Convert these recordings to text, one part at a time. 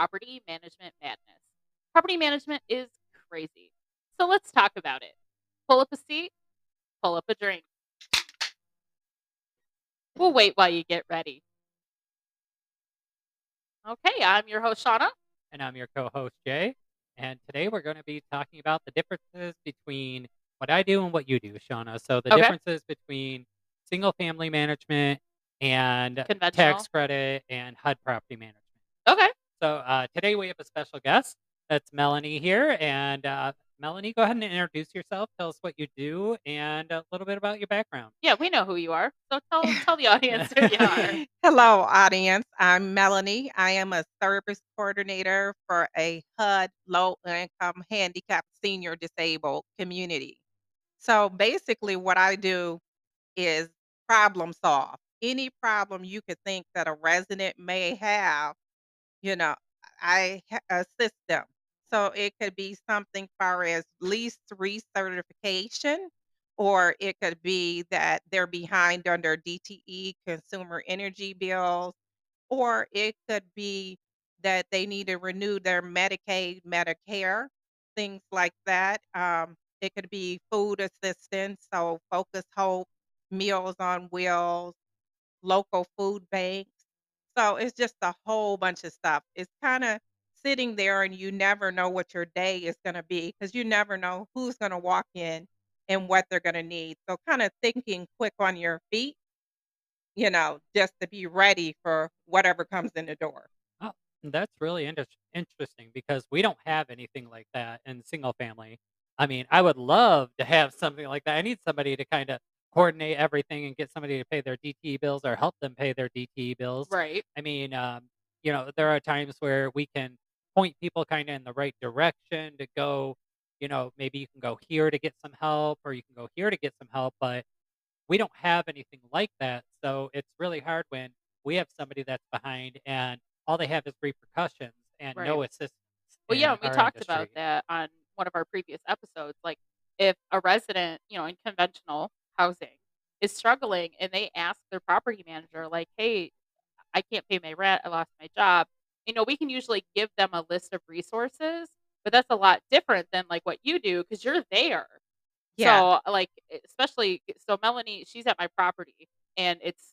property management madness. Property management is crazy. So let's talk about it. Pull up a seat, pull up a drink. We'll wait while you get ready. Okay, I'm your host, Shawna. And I'm your co host, Jay. And today we're going to be talking about the differences between what I do and what you do, Shawna. So, the Okay. differences between single family management and tax credit and HUD property management. Okay. So, uh, today we have a special guest. That's Melanie here. And uh, Melanie, go ahead and introduce yourself. Tell us what you do and a little bit about your background. Yeah, we know who you are. So tell tell the audience who you are. Hello, audience. I'm Melanie. I am a service coordinator for a HUD low income handicapped senior disabled community. So basically, what I do is problem solve. Any problem you could think that a resident may have, you know, I assist them. So it could be something far as lease recertification, or it could be that they're behind under DTE consumer energy bills, or it could be that they need to renew their Medicaid, Medicare, things like that. Um, it could be food assistance, so Focus Hope, Meals on Wheels, local food banks. So it's just a whole bunch of stuff. It's kind of sitting there and you never know what your day is going to be because you never know who's going to walk in and what they're going to need. So kind of thinking quick on your feet, you know, just to be ready for whatever comes in the door. Oh, that's really inter- interesting because we don't have anything like that in single family. I mean, I would love to have something like that. I need somebody to kind of coordinate everything and get somebody to pay their DTE bills or help them pay their DTE bills. Right. I mean, um, you know, there are times where we can point people kind of in the right direction to go, you know, maybe you can go here to get some help or you can go here to get some help, but we don't have anything like that. So it's really hard when we have somebody that's behind and all they have is repercussions and no assistance. Well, yeah, we talked about that on one of our previous episodes. Like, if a resident, you know, in conventional housing is struggling and they ask their property manager, like, hey, I can't pay my rent, I lost my job, you know, we can usually give them a list of resources, but that's a lot different than like what you do because you're there. Yeah. So, like, especially, so Melanie, she's at my property and it's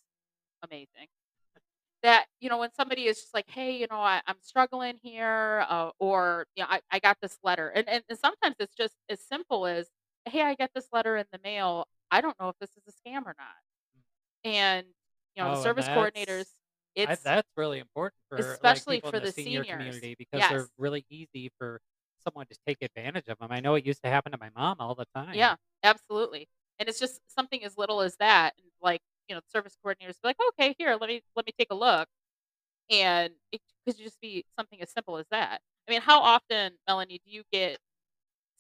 amazing that you know when somebody is just like hey you know I, i'm struggling here uh, or you know I, I got this letter and, and and sometimes it's just as simple as hey i get this letter in the mail i don't know if this is a scam or not. Mm. And you know the Oh, and service coordinators that's I, it's that's really important for especially people for in the the senior seniors. community because yes. they're really easy for someone to take advantage of them. I know it used to happen to my mom all the time. yeah absolutely. And it's just something as little as that and like you know service coordinators be like okay here let me let me take a look. And it could just be something as simple as that. I mean how often melanie do you get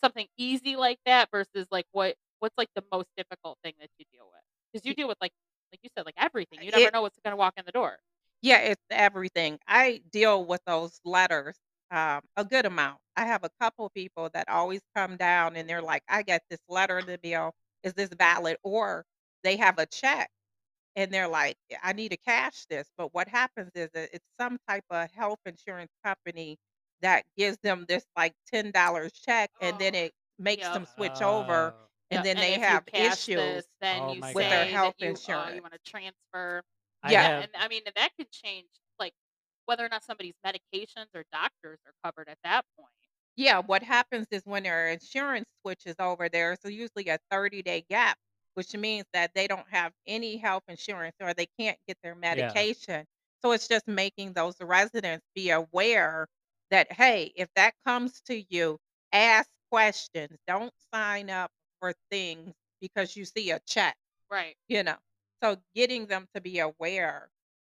something easy like that versus like what what's like the most difficult thing that you deal with because you deal with like like you said like everything you never It know what's going to walk in the door Yeah, it's everything. I deal with those letters um, a good amount. I have a couple people that always come down and they're like, I got this letter in the mail. Is this valid? Or they have a check and they're like, I need to cash this. But what happens is that it's some type of health insurance company that gives them this like $10 check and then it makes yep them switch over Oh, and yep then and they have issues this then oh you with their health that you uh, you want to transfer I Yeah. yeah have and i mean that could change like whether or not somebody's medications or doctors are covered at that point Yeah, what happens is when their insurance switches over, there's so usually a 30 day gap, which means that they don't have any health insurance or they can't get their yeah. medication. So it's just making those residents be aware that, hey, if that comes to you, ask questions. Don't sign up for things because you see a check right. you know? So getting them to be aware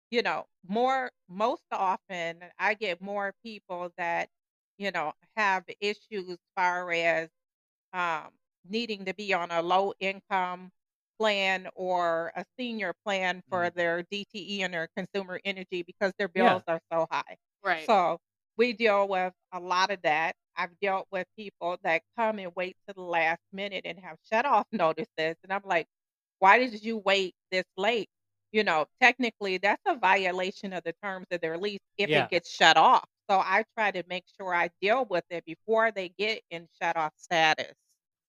you know more most often i get more people that you know have issues far as um needing to be on a low income plan or a senior plan for Mm. their dte and their consumer energy because their Yeah. bills are so high. Right. So we deal with a lot of that i've dealt with people that come and wait to the last minute and have shut off notices and i'm like why did you wait this late? You know, technically, that's a violation of the terms of their lease if Yeah. it gets shut off. So I try to make sure I deal with it before they get in shut off status.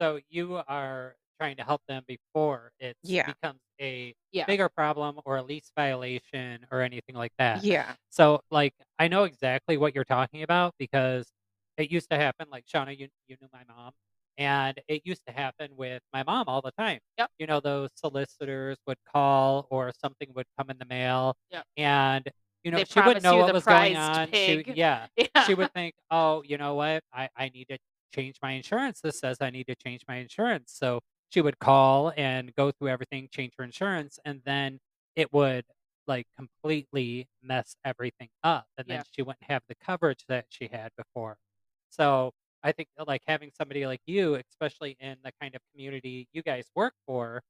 So you are trying to help them before it Yeah. becomes a Yeah. bigger problem or a lease violation or anything like that. Yeah. So, like, I know exactly what you're talking about because it used to happen. Like Shawna, you you knew my mom, and it used to happen with my mom all the time. Yep. You know, those solicitors would call or something would come in the mail, Yep. and you know They she wouldn't know what was going on. She yeah, Yeah. she would think, oh, you know what, I I need to change my insurance. This says I need to change my insurance. So she would call and go through everything, change her insurance, and then it would like completely mess everything up. And then she wouldn't have the coverage that she had before. So I think that, like having somebody like you, especially in the kind of community you guys work for,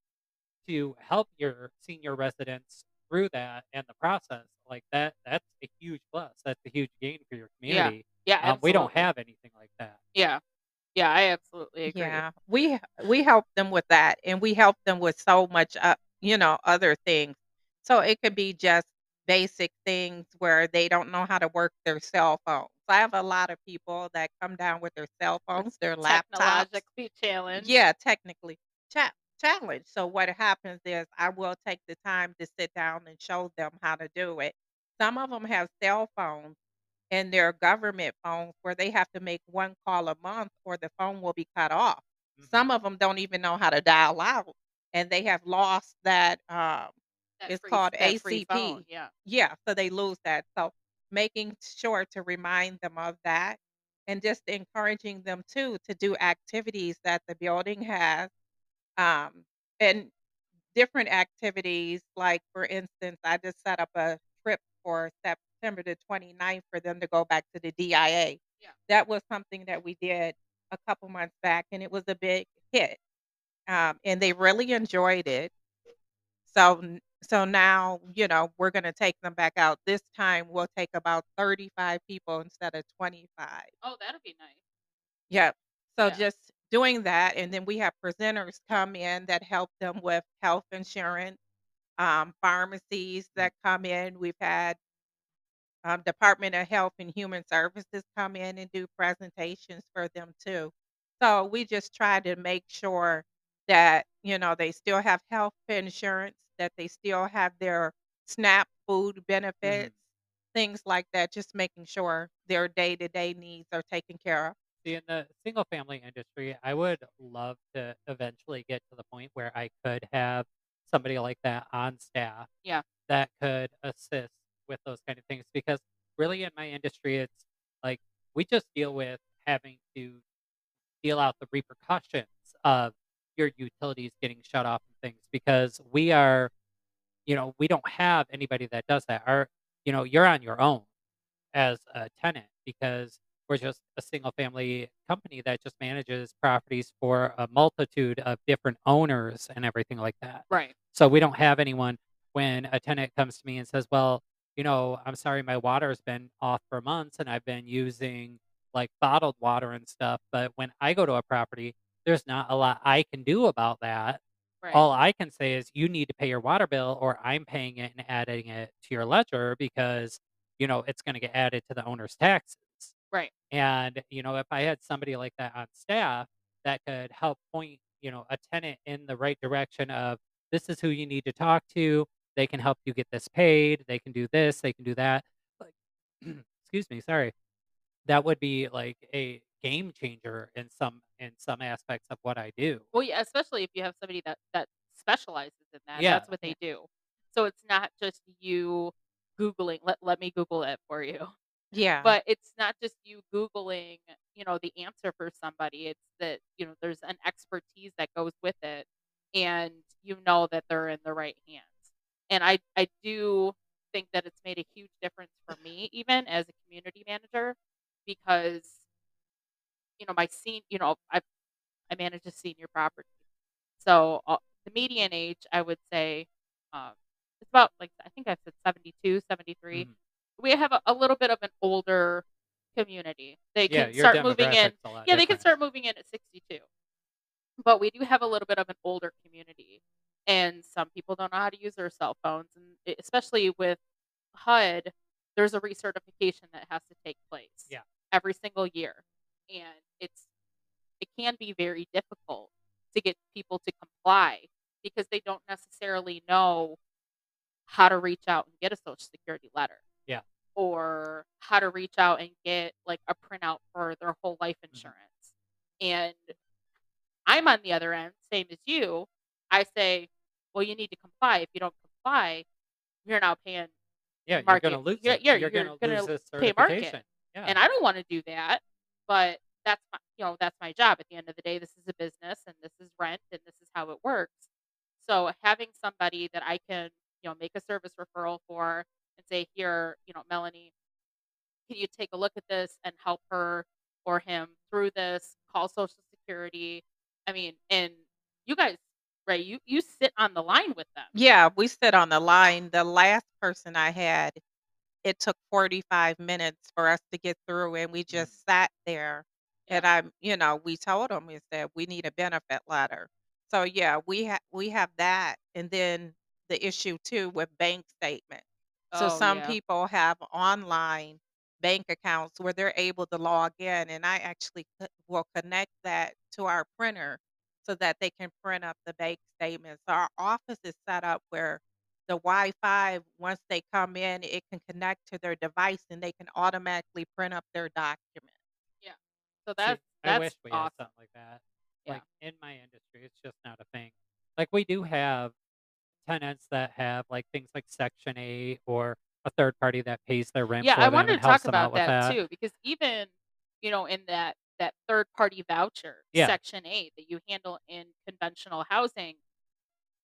to help your senior residents through that and the process, like that, that's a huge plus. That's a huge gain for your Yeah. community. Yeah, Um, we don't absolutely. have anything like that. Yeah. Yeah, I absolutely agree. Yeah. We we help them with that and we help them with so much uh, you know, other things. So it could be just basic things where they don't know how to work their cell phones. I have a lot of people that come down with their cell phones, their laptops. Technologically challenged. Yeah, technically cha- challenge. So what happens is I will take the time to sit down and show them how to do it. Some of them have cell phones and their government phones where they have to make one call a month or the phone will be cut off. Mhm. Some of them don't even know how to dial out and they have lost that um That it's free called that free ACP. Yeah. Yeah, so they lose that. So making sure to remind them of that and just encouraging them too to do activities that the building has um and different activities like for instance i just set up a trip for september the 29th for them to go back to the dia Yeah. that was something that we did a couple months back and it was a big hit um, and they really enjoyed it so n- so now you know we're going to take them back out this time we'll take about 35 people instead of 25 Oh, that'll be nice. Yep. So Yeah. just doing that, and then we have presenters come in that help them with health insurance, um, pharmacies that come in. We've had um, Department of Health and Human Services come in and do presentations for them too. So we just try to make sure that you know they still have health insurance, that they still have their SNAP food benefits, mm-hmm. things like that. Just making sure their day to day needs are taken care of. See, in the single family industry, I would love to eventually get to the point where I could have somebody like that on staff Yeah. that could assist with those kind of things because really in my industry it's like we just deal with having to deal out the repercussions of your utilities getting shut off and things because we are you know we don't have anybody that does that our you know you're on your own as a tenant because we're just a single family company that just manages properties for a multitude of different owners and everything like that. Right. So we don't have anyone when a tenant comes to me and says, "Well, you know, I'm sorry my water's been off for months and I've been using like bottled water and stuff, but when I go to a property, there's not a lot I can do about that. Right. All I can say is you need to pay your water bill or I'm paying it and adding it to your ledger because, you know, it's going to get added to the owner's taxes." Right. And, you know, if I had somebody like that on staff that could help point, you know, a tenant in the right direction of this is who you need to talk to. They can help you get this paid. They can do this. They can do that. Like, excuse me, sorry. That would be like a game changer in some in some aspects of what I do. Well, yeah, especially if you have somebody that that specializes in that. Yeah. That's what they do. So it's not just you googling. Let let me Google it for you. Yeah. But it's not just you googling, you know, the answer for somebody. It's that, you know, there's an expertise that goes with it and you know that they're in the right hands. And I I do think that it's made a huge difference for me even as a community manager because, you know, my scene, you know, I I manage a senior property. So uh, the median age, I would say, um, it's about like I think I said 72, 73. Mhm. We have a, a little bit of an older community. They Yeah, can start moving in. demographics a lot Yeah, they can start moving in at 62. But we do have a little bit of an older community, and some people don't know how to use their cell phones, and especially with HUD, there's a recertification that has to take place Yeah. every single year, and it's it can be very difficult to get people to comply because they don't necessarily know how to reach out and get a Social Security letter Yeah. or how to reach out and get, like, a printout for their whole life Mhm. insurance, and I'm on the other end, same as you. I say, "Well, you need to comply. If you don't comply, you're now paying Yeah, you're gonna lose yeah, You're you're gonna lose this pay market." Yeah. And I don't wanna do that, but that's my you know, that's my job. At the end of the day, this is a business, and this is rent, and this is how it works. So, having somebody that I can, you know, make a service referral for and say, "Here, you know, Melanie, can you take a look at this and help her or him through this, call Social Security." I mean, and you guys right, you you sit on the line with them. Yeah, we sit on the line. The last person I had, it took 45 minutes for us to get through, and we Mhm. just sat there. And I'm you know, we told them is that "We need a benefit letter." So, yeah, we ha we have that, and then the issue too with bank statement. So, Oh, some yeah. people have online bank accounts where they're able to log in, and I actually will connect that to our printer so that they can print up the bank statements. Our office is set up where the Wi-Fi, once they come in, it can connect to their device, and they can automatically print up their document. So See, that's I that's wish we had awesome. something like that. Yeah. Like, in my industry, it's just not a thing. Like, we do have tenants that have, like, things like Section 8 or a third party that pays their rent Yeah, for I them wanted to talk helps them out about that that. too because even, you know, in that that third party voucher, Yeah. Section 8 that you handle in conventional housing,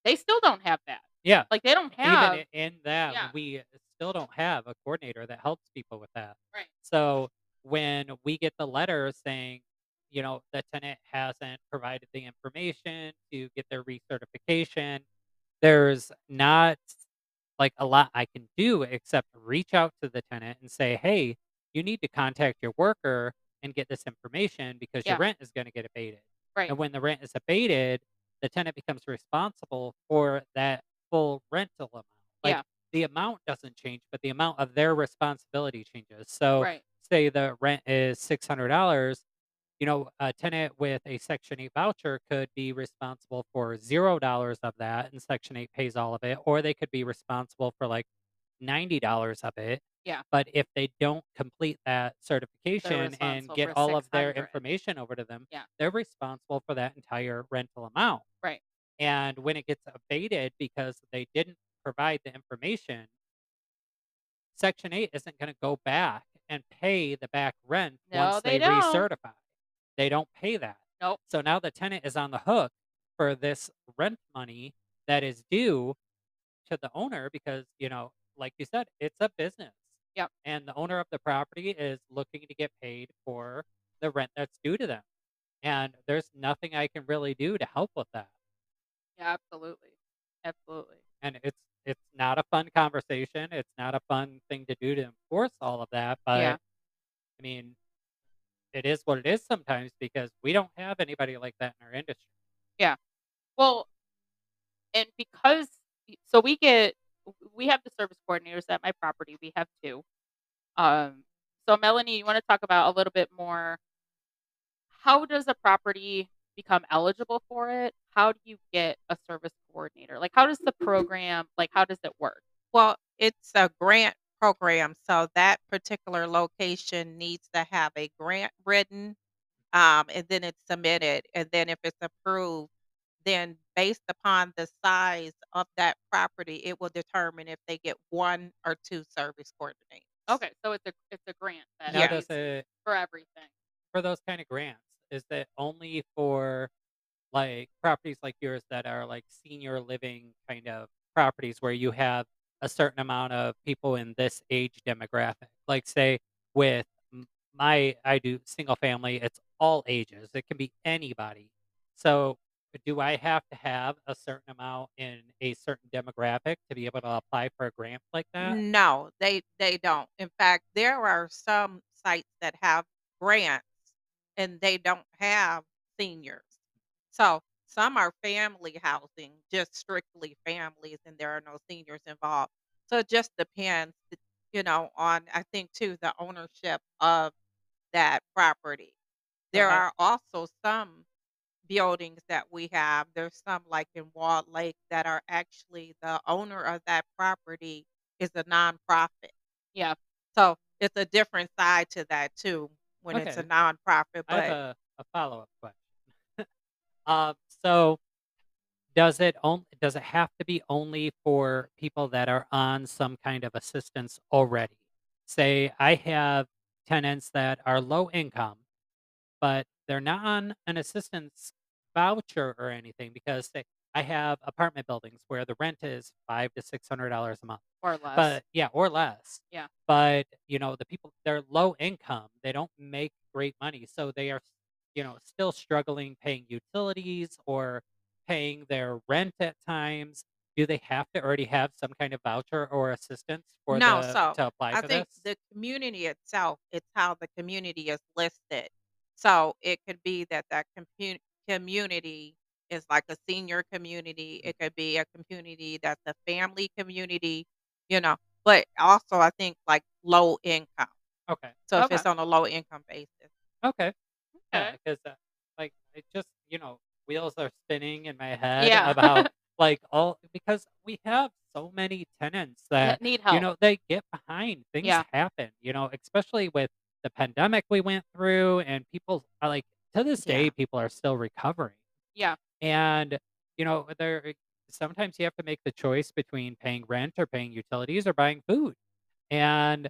they still don't have that. Yeah. Like, they don't have i in that, Yeah. we still don't have a coordinator that helps people with that. Right. So, when we get the letter saying, you know, the tenant hasn't provided the information to get their recertification, there's not, like, a lot I can do except reach out to the tenant and say, "Hey, you need to contact your worker and get this information because your rent is gonna get abated." Right. And when the rent is abated, the tenant becomes responsible for that full rental amount. Like, Yeah. the amount doesn't change, but the amount of their responsibility changes. So, Right. Say the rent is $600, you know, a tenant with a Section 8 voucher could be responsible for $0 of that, and Section 8 pays all of it, or they could be responsible for, like, $90 of it. Yeah. But if they don't complete that certification and get all of their information over to them, Yeah. they're responsible for that entire rental amount. Right. And when it gets abated because they didn't provide the information Section 8 isn't gonna go back and pay the back rent No, once they they don't. recertify. They don't pay that. Nope. So now the tenant is on the hook for this rent money that is due to the owner because, you know, like you said, it's a business. Yep. And the owner of the property is looking to get paid for the rent that's due to them. And there's nothing I can really do to help with that. Yeah, absolutely. Absolutely. And it's it's not a fun conversation. It's not a fun thing to do to enforce all of that, but Yeah. I mean, it is what it is sometimes because we don't have anybody like that in our industry. Yeah. Well and because so we get we have the service coordinators at my property, we have 2. Um, so Melanie, you wanna talk about a little bit more how does a property become eligible for it? How do you get a service coordinator? Like, how does the program like, how does it work? Well, it's a grant program, so that particular location needs to have a grant written, um, and then it's submitted, and then if it's approved, then based upon the size of that property, it will determine if they get 1 or 2 service coordinators. Okay, so it's a it's a grant that Yeah. does it for everything. for those kinda grants, is it only for, like, properties like yours that are, like, senior living kind of properties where you have a certain amount of people in this age demographic? Like, say, with my I do single family, it's all ages, it can be anybody. So, do I have to have a certain amount in a certain demographic to be able to apply for a grant like that? No, they they don't. In fact, there are some sites that have grants, and they don't have seniors. So, some are family housing, just strictly families, and there are no seniors involved. So, it just depends. Eh, you know, on I think too the ownership of that property. There Okay. are also some buildings that we have. There's some like in Walled Lake that are actually the owner of that property is a nonprofit. Yeah. So it's a different side to that too when it's a Okay. nonprofit. I have But a, a follow up question. Um, so does it only does it have to be only for people that are on some kind of assistance already? Say I have tenants that are low income but they're not on an assistance voucher or anything because they I have apartment buildings where the rent is five to six hundred dollars a month. Or less. But yeah, or less. Yeah. But you know, the people they're low income, they don't make great money. So they are, you know, still struggling paying utilities or paying their rent at times. Do they have to already have some kind of voucher or assistance for no, the so to apply I for think this? the community itself, it's how the community is listed. So it could be that that compu- community is like a senior community. Mhm. It could be a community that's a family community, you know, but also I think like low income. Okay. So if Okay. it's on a low income basis. Okay. Yeah, because uh, like it just you know wheels are spinning in my head Yeah. about like all because we have so many tenants That that need you help. know they get behind things Yeah. happen you know especially with the pandemic we went through and people are like to this Yeah. day people are still recovering Yeah. and you know there sometimes you have to make the choice between paying rent or paying utilities or buying food and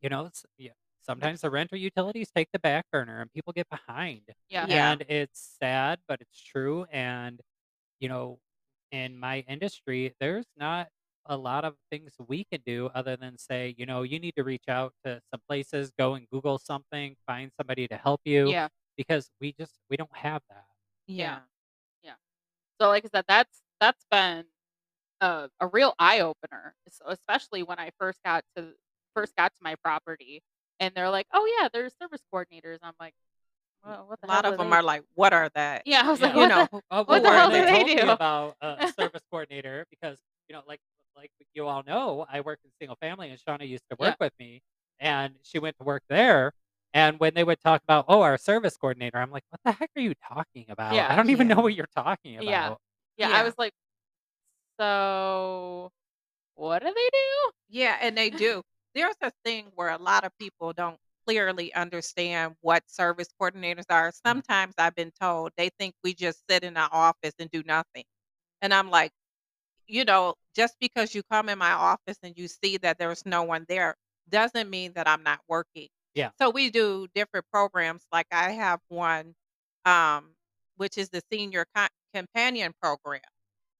you know, it's yeah, sometimes the rent or utilities take the back burner and people get behind. Yeah. Yeah. And it's sad, but it's true. And, you know, in my industry, there's not a lot of things we can do other than say, you know, you need to reach out to some places, go and Google something, find somebody to help you Yeah. because we just we don't have that. Yeah. Yeah. Yeah. So like I said, that's that's been a, a real eye opener, so especially when I first got to first got to my property, and they're like, "Oh yeah, there's service coordinators." I'm like, "Well, what A the hell lot of them they?" are like, what are that? Yeah, I was like, You "What the know, Uh, what well, the hell do they they? they me do?" about a, a service coordinator, because you know, like like you all know, I work in single family, and Shawna used to Yeah. work with me, and she went to work there. And when they would talk about, oh, our service coordinator, I'm like, what the heck are you talking about? Yeah, I don't even know what you're talking Yeah. about. Yeah, I was like, "So what do they do?" Yeah, and they do. There's a thing where a lot of people don't clearly understand what service coordinators are. Mhm. Sometimes I've been told they think we just sit in our office and do nothing. And I'm like, you know, just because you come in my office and you see that there's no one there doesn't mean that I'm not working. Yeah. So we do different programs. Like I have one, um, which is the senior co- companion program.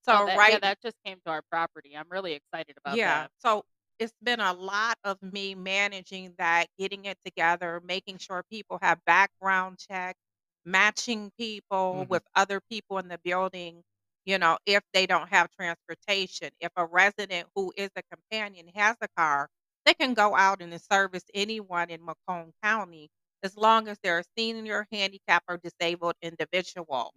Oh, So that yeah, right that just came to our property. I'm really excited about yeah. that. So it's been a lot of me managing that, getting it together, making sure people have background check, matching people hmm with other people in the building, you know, if they don't have transportation. If a resident who is a companion has a car, they can go out and service anyone in Macomb County as long as they're a senior, handicapped, or disabled individual.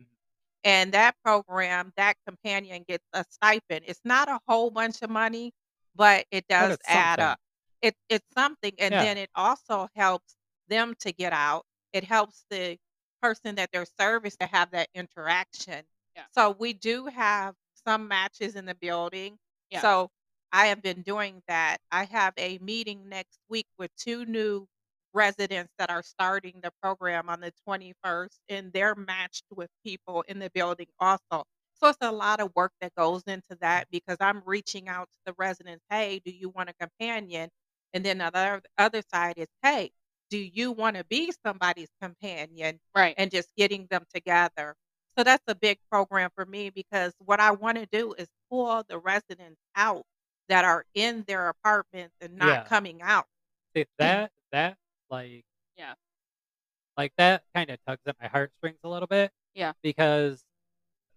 And that program, that companion gets a stipend. It's not a whole bunch of money, but it does it's add something. up. It it's something, and Yeah. then it also helps them to get out. It helps the person that they're service to have that interaction. Yeah. So we do have some matches in the building. Yeah. So I have been doing that. I have a meeting next week with two new residents that are starting the program on the 21st, and they're matched with people in the building also. So it's a lot of work that goes into mm. that because I'm reaching out to the residents, hey, do you want a companion? And then the other other side is, hey, do you want to be somebody's companion? Right. And just getting them together. So that's a big program for me because what I want to do is pull the residents out that are in their apartments and not Yeah. coming out. See, mm. that that like Yeah. like that kind of tugs at my heartstrings a little bit Yeah. because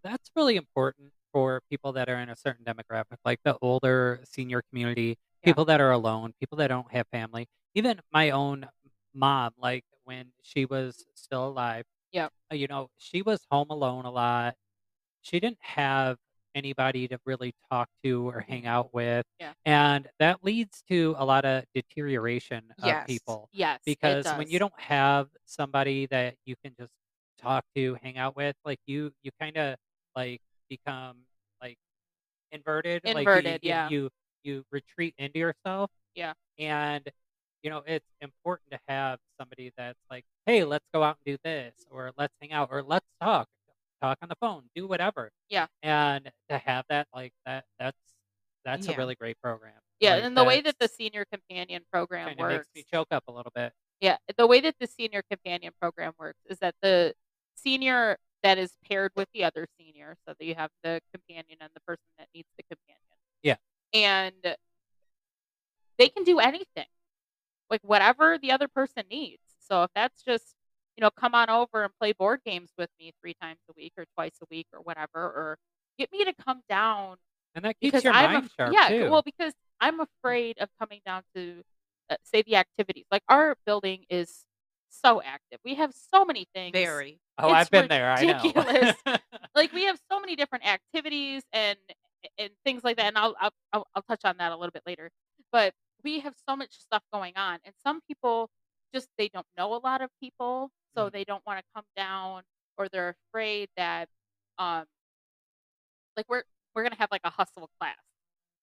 that's really important for people that are in a certain demographic, like the older senior community, Yeah. people that are alone, people that don't have family. Even my own mom, like when she was still alive, Yep. uh, you know, she was home alone a lot. She didn't have anybody to really talk to or hang out with, Yeah. and that leads to a lot of deterioration of Yes. people, Yes, it because when you does. don't have somebody that you can just talk to, hang out with, like, you you kinda, like, become, like, inverted, like, you Inverted, you yeah. you you retreat into yourself, Yeah. and, you know, it's important to have somebody that's like, "Hey, let's go out and do this," or "Let's hang out," or "Let's talk." Talk on the phone, do whatever, Yeah. and to have that, like, that that's that's a really great program, Yeah, like, and the way that the senior companion program kinda makes me choke up a little bit. Yeah, the way that the senior companion program works is that the senior that is paired with the other senior, so that you have the companion and the person that needs the companion, Yeah. and they can do anything, like, whatever the other person needs, so if that's just, you know, "Come on over and play board games with me 3 times a week or twice a week," or whatever, or "Get me to come down And that keeps because your I'm mind af" sharp Yeah, too. well, because I'm afraid of coming down to, uh, say, the activities, like, our building is so active, we have so many things, Very. Oh, it's I've been there, I know. like, we have so many different activities and and things like that, and I'll I'll I'll I'll touch on that a little bit later, but we have so much stuff going on, and some people just they don't know a lot of people, so Mhm. they don't wanna come down, or they're afraid that, um like, we're we're gonna have, like, a hustle class,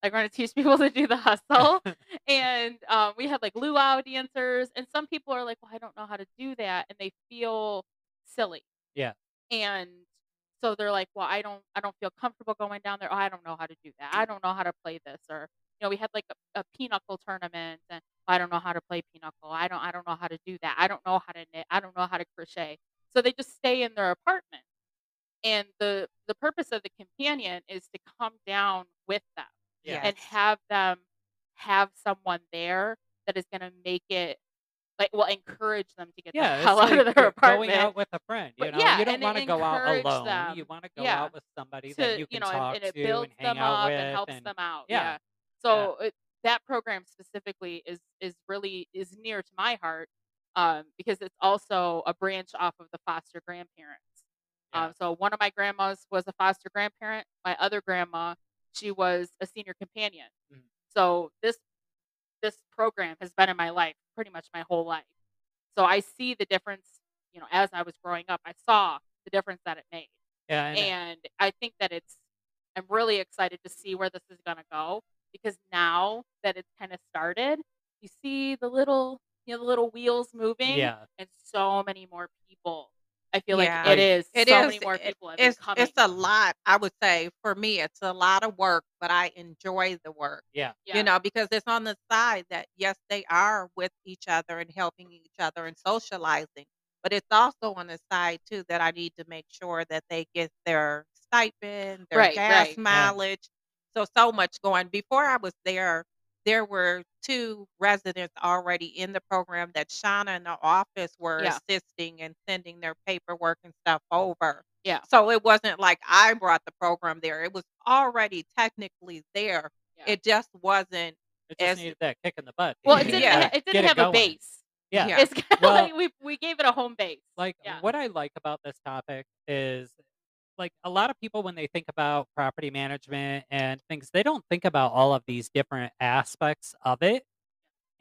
like, we're gonna teach people to do the hustle, and, um, we have, like, luau dancers, and some people are like, "Well, I don't know how to do that," and they feel silly, Yeah. and so they're like, "Well, I don't I don't feel comfortable going down there. Oh, I don't know how to do that. I don't know how to play this," or, you know, we had, like, a a pinochle tournament, and, "I don't know how to play pinochle. I don't I don't know how to do that. I don't know how to knit. I don't know how to crochet." So they just stay in their apartment, and the the purpose of the companion is to come down with them Yeah. and have them have someone there that is gonna make it like, will encourage them to get the hell it's out of their go going apartment. out with a friend, you But know? yeah, You don't wanna go out alone, you wanna go Yeah. out with somebody that To you you can know, and talk and it to and builds hang them out up and with, helps and them out, Yeah. yeah. Yeah. So, it that program specifically is is really is near to my heart, um, because it's also a branch off of the foster grandparents. Yeah. Um, so one of my grandmas was a foster grandparent, my other grandma, she was a senior companion. Mhm. So this this program has been in my life pretty much my whole life. So I see the difference, you know, as I was growing up, I saw the difference that it made, Yeah, and and I think that it's I'm really excited to see where this is gonna go, because now that it's kinda started, you see the little you know, the little wheels moving, Yeah. and so many more people. I feel like Yeah. it Like is, It so is many more it people have been it's it's a lot, I would say, for me, it's a lot of work, but I enjoy the work, Yeah. yeah. you know, because it's on the side that, yes, they are with each other and helping each other and socializing, but it's also on the side too that I need to make sure that they get their stipend, their Right, gas right. And mileage, so so much going before I was there, there were 2 residents already in the program that Shawna and the office were Yeah. assisting and sending their paperwork and stuff over. Yeah. So it wasn't like I brought the program there, it was already technically there, Yeah. it just wasn't It just as needed that kick in the butt Well, it didn't Yeah. it didn't it have a base. Yeah. Yeah. It's kinda Well like we we gave it a home base. like, Yeah. what I like about this topic is, like, a lot of people when they think about property management and things, they don't think about all of these different aspects of it,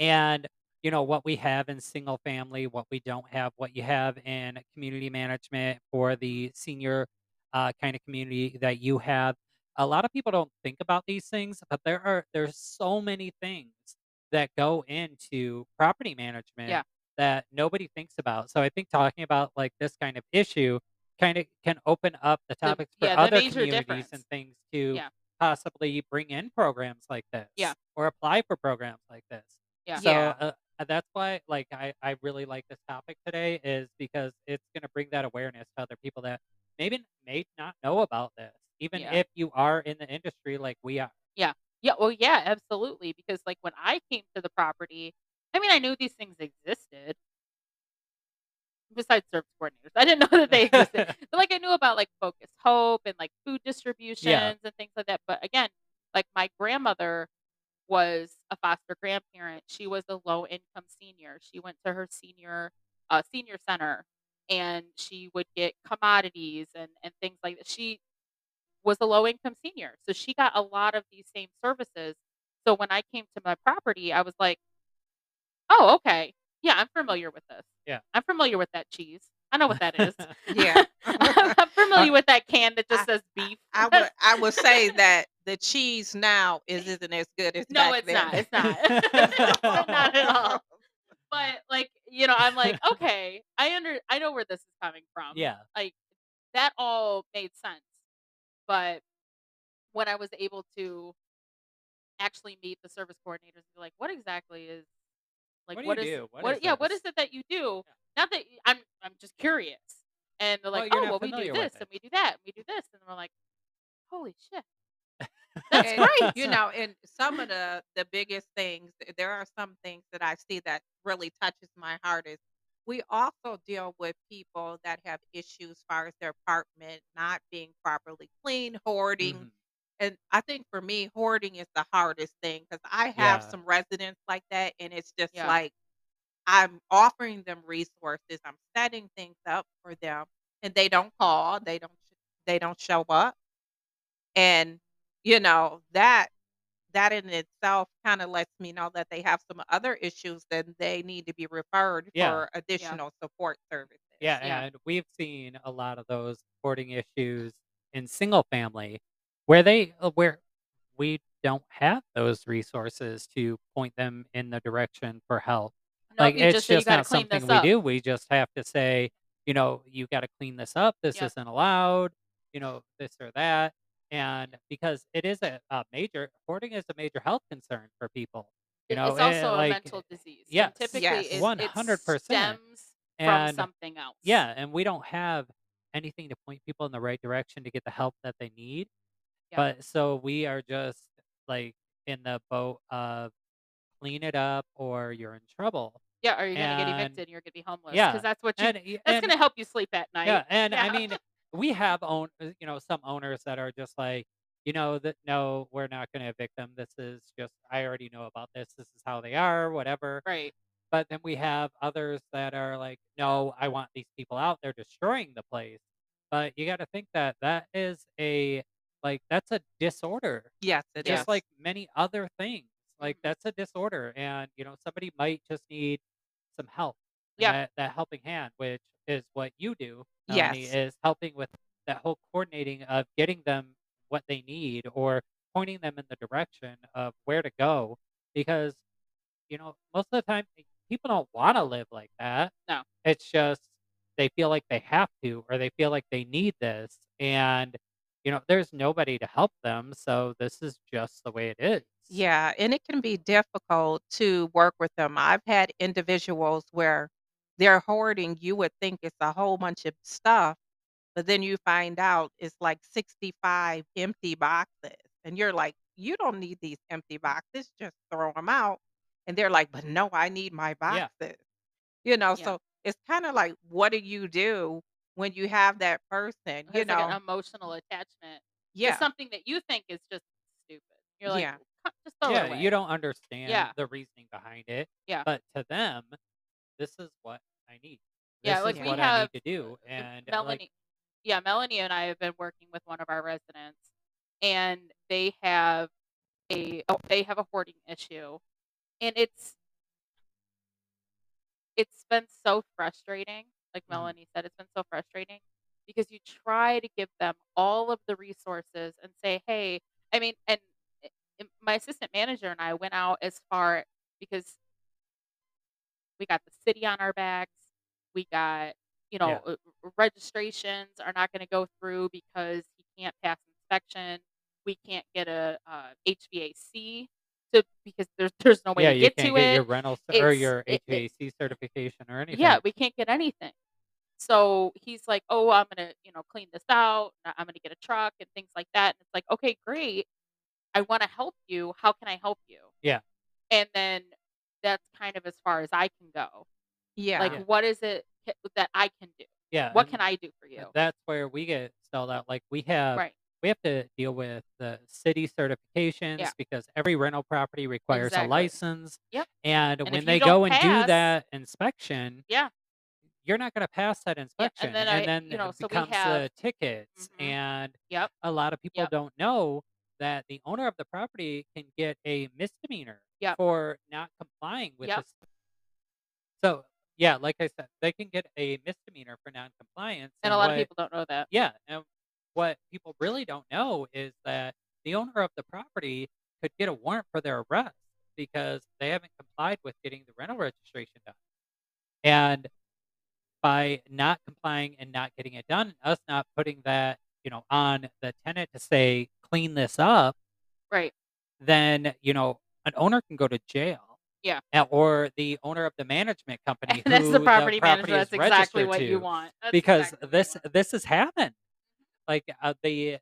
and, you know, what we have in single family, what we don't have, what you have in community management for the senior, uh, kinda community that you have. A lot of people don't think about these things, but there are there's so many things that go into property management Yeah. that nobody thinks about, so I think talking about, like, this kind of issue kinda can open up the The topics for yeah, other communities and things to Yeah. possibly bring in programs like Yeah. this or apply for programs like this. Yeah. So, Yeah. uh, that's why, like, I I really like this topic today is because it's gonna bring that awareness to other people that maybe may not know about this, even Yeah. if you are in the industry like we are. Yeah. Yeah, well, yeah, absolutely, because, like, when I came to the property, I mean, I knew these things existed besides service coordinators, I didn't know that they existed, but, like, I knew about, like, Focus Hope and, like, food Yeah. distributions and things like that, but again, like, my grandmother was a foster grandparent, she was a low-income senior, she went to her senior, uh, senior center, and she would get commodities and and things like that she was a low income senior, so she got a lot of these same services. So when I came to my property, I was like, "Oh, okay. Yeah, I'm familiar with this. Yeah. I'm familiar with that cheese. I know what that is. Yeah. I'm Uh, familiar with that can that just I says beef." I would I would say that the cheese now is isn't as good as No, it's then. not, it's not. Not at all. But, like, you know, I'm like, "Okay, I under I know where this is coming from." Yeah. Like, that all made sense. But when I was able to actually meet the service coordinators and be like, "What exactly is like, What do what you is do? What what is yeah, what is it that you do?" Yeah. Not that I'm I'm just curious. And they're like, you're "Oh, well, we do this, and we do that, and we do this." And we're like, "Holy shit." That's great. you know, and some of the the biggest things, there are some things that I see that really touches my heart is we also deal with people that have issues as far as their apartment not being properly clean, hoarding. Mhm. And I think for me, hoarding is the hardest thing because I have Yeah. some residents like that, and it's just Yeah. like I'm offering them resources, I'm setting things up for them, and they don't call, they don't they don't show up, and you know that that in itself kind of lets me know that they have some other issues that they need to be referred Yeah. for additional support services. Yeah, Yeah. and we've seen a lot of those hoarding issues in single family where they uh, where we don't have those resources to point them in the direction for help. No, Like it's just just not something we do. We just have to say, you know, you got to clean this up. This Yep. isn't allowed. You know, this or that. And because it is a, a major hoarding is a major health concern for people. You know, it's eh, also a like mental disease. And yes, typically it one it hundred percent. stems from something else. yeah, and we don't have anything to point people in the right direction to get the help that they need. Yeah. But so we are just like in the boat of clean it up or you're in trouble. Yeah, or you're gonna get And evicted and you're gonna be homeless yeah, because that's what you and y- that's and gonna help you sleep at night. yeah, and I Yeah. mean we have own uh, you know some owners that are just like you know that no we're not going to evict them. This is just I already know about this. This is how they are, whatever. Right. But then we have others that are like, no, I want these people out. They're destroying the place. But you got to think that that is a like that's a disorder, Yes, it Yeah. is. just like many other things. Like Mhm. that's a disorder, and you know somebody might just need some help. Yeah. that that helping hand, which is what you do, Melanie, Yes. is helping with that whole coordinating of getting them what they need or pointing them in the direction of where to go because you know, most of the time eh, people don't want to live like that. No. It's just they feel like they have to or they feel like they need this and you know, there's nobody to help them, so this is just the way it is. Yeah, and it can be difficult to work with them. I've had individuals where they're hoarding, you would think it's a whole bunch of stuff, but then you find out it's like 65 empty boxes. And you're like, you don't need these empty boxes, just throw them out. And they're like, but no, I need my Yeah. boxes. You know, Yeah. so it's kind of like, what do you do when you have that person? It You has like an know, emotional attachment to yeah, something that you think is just stupid. You're like, yeah, just throw it Yeah, away. you don't understand Yeah. the reasoning behind it, Yeah. but to them, this is what I need. Yeah, like is we what I need to do. And uh, like Melanie. Yeah, Melanie and I have been working with one of our residents, and they have a oh, they have a hoarding issue, and it's it's been so frustrating. Like mhm, Melanie said, it's been so frustrating because you try to give them all of the resources and say, hey, I mean, and i- i- my assistant manager and I went out as far because we got the city on our backs. We got, you know, yeah. uh, registrations are not going to go through because he can't pass inspection. We can't get a uh, HVAC to because there's there's no way Yeah, to you get can't to get your it. rental cer- or It's your it, it, certification or anything. yeah, we can't get anything. So he's like, "Oh, I'm gonna, you know, clean this out. I'm gonna get a truck and things like that." And it's like, "Okay, great. I want to help you. How can I help you?" Yeah, And then that's kind of as far as I can go. Like, yeah, yeah, what is it that I can do? yeah. What can I do for you? that's where we get stalled out. Like we have Right. We have to deal with the city Yeah. certifications because every rental property requires a license. Yep. And And when they go don't and do that inspection, yeah, you're not gonna pass that Yeah, inspection, and then and I then you know, it so we have the tickets, Mhm. and Yep, a lot of people yep, don't know that the owner of the property can get a misdemeanor yep, for not complying with yep. this. So, yeah, like I said, they can get a misdemeanor for non-compliance, And a and lot of people don't know that. yeah, and what people really don't know is that the owner of the property could get a warrant for their arrest because they haven't complied with getting the rental registration done. And by not complying and not getting it done, us not putting that, you know, on the tenant to say, clean this up, Right. then, you know, an owner can go to jail. Yeah. Or the owner of the management company And that's the the property manager. That's exactly what you want. That's because exactly this want. this has happened. Like uh, the